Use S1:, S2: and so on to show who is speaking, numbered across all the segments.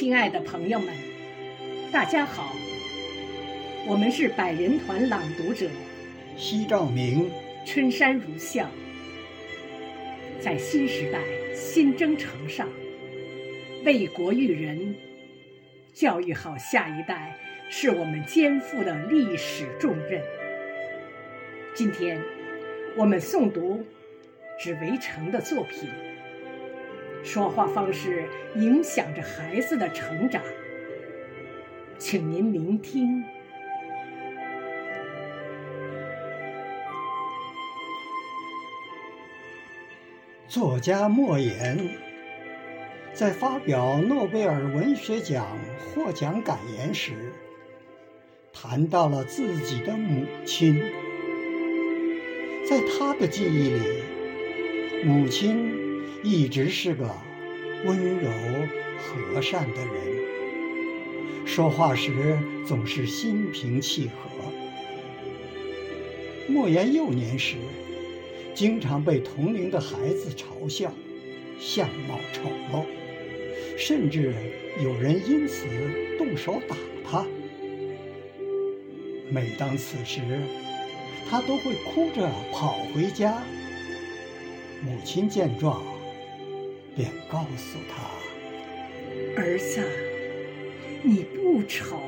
S1: 亲爱的朋友们，大家好，我们是百人团朗读者
S2: 西照明，
S1: 春山如笑。在新时代新征程上，为国育人，教育好下一代，是我们肩负的历史重任。今天，我们诵读只围城的作品。说话方式影响着孩子的成长，请您聆听。
S2: 作家莫言在发表诺贝尔文学奖获奖感言时，谈到了自己的母亲。在他的记忆里，母亲。一直是个温柔和善的人，说话时总是心平气和。莫言幼年时，经常被同龄的孩子嘲笑，相貌丑陋，甚至有人因此动手打他。每当此时，他都会哭着跑回家。母亲见状。便告诉他：“
S1: 儿子，你不丑，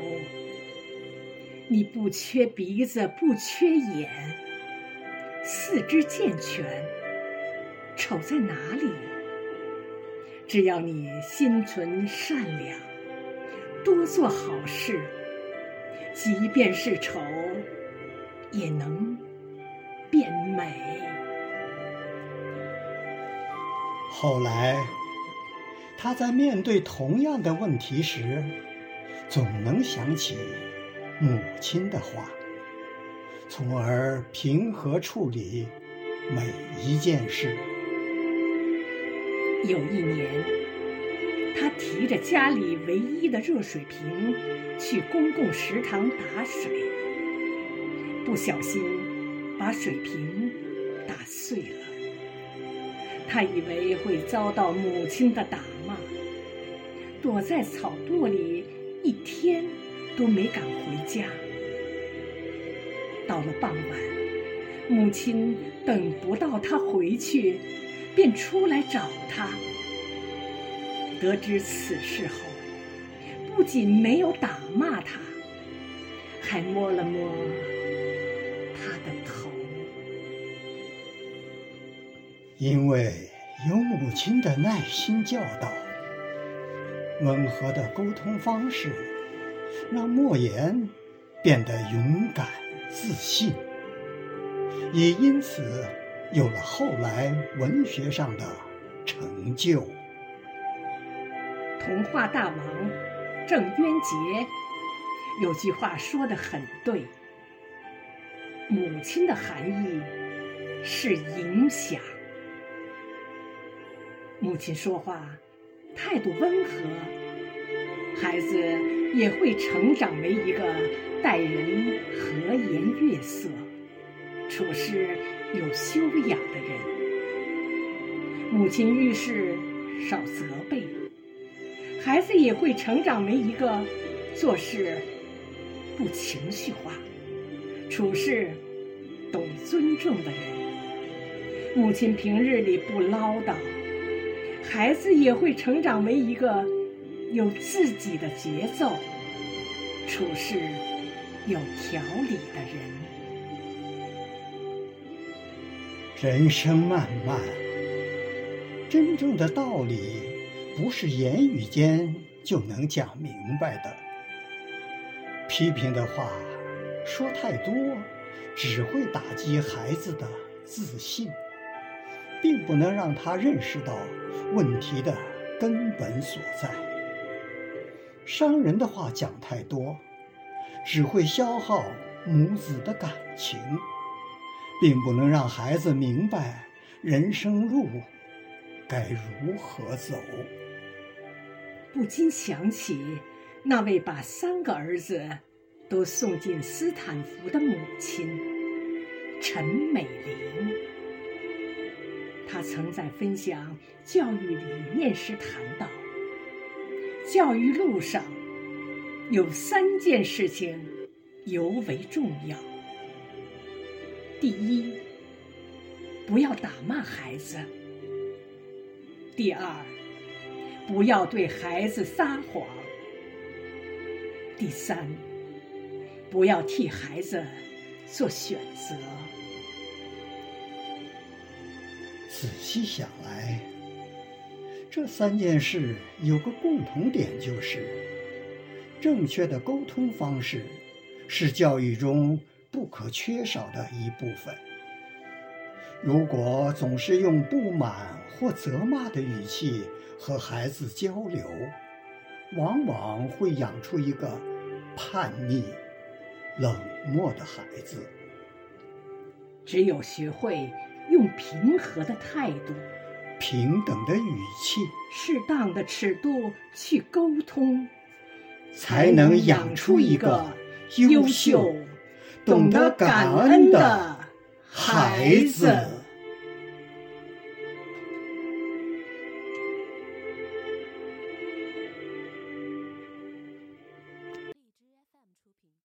S1: 你不缺鼻子，不缺眼，四肢健全，丑在哪里？只要你心存善良，多做好事，即便是丑，也能变美。”
S2: 后来，他在面对同样的问题时，总能想起母亲的话，从而平和处理每一件事。
S1: 有一年，他提着家里唯一的热水瓶去公共食堂打水，不小心把水瓶打碎了。他以为会遭到母亲的打骂，躲在草垛里一天都没敢回家。到了傍晚，母亲等不到他回去，便出来找他。得知此事后，不仅没有打骂他，还摸了摸
S2: 因为有母亲的耐心教导，温和的沟通方式，让莫言变得勇敢自信，也因此有了后来文学上的成就。
S1: 童话大王郑渊洁有句话说得很对：母亲的含义是影响。母亲说话态度温和，孩子也会成长为一个待人和颜悦色、处事有修养的人。母亲遇事少责备，孩子也会成长为一个做事不情绪化、处事懂尊重的人。母亲平日里不唠叨。孩子也会成长为一个有自己的节奏、处事有条理的人。
S2: 人生漫漫，真正的道理不是言语间就能讲明白的。批评的话说太多，只会打击孩子的自信。并不能让他认识到问题的根本所在。伤人的话讲太多，只会消耗母子的感情，并不能让孩子明白人生路该如何走。
S1: 不禁想起那位把三个儿子都送进斯坦福的母亲陈美玲。他曾在分享教育理念时谈到：教育路上有三件事情尤为重要：第一，不要打骂孩子；第二，不要对孩子撒谎；第三，不要替孩子做选择。
S2: 仔细想来，这三件事有个共同点，就是正确的沟通方式是教育中不可缺少的一部分。如果总是用不满或责骂的语气和孩子交流，往往会养出一个叛逆、冷漠的孩子。
S1: 只有学会。用平和的态度、
S2: 平等的语气、
S1: 适当的尺度去沟通，
S2: 才能养出一个优秀、懂得感恩的孩子。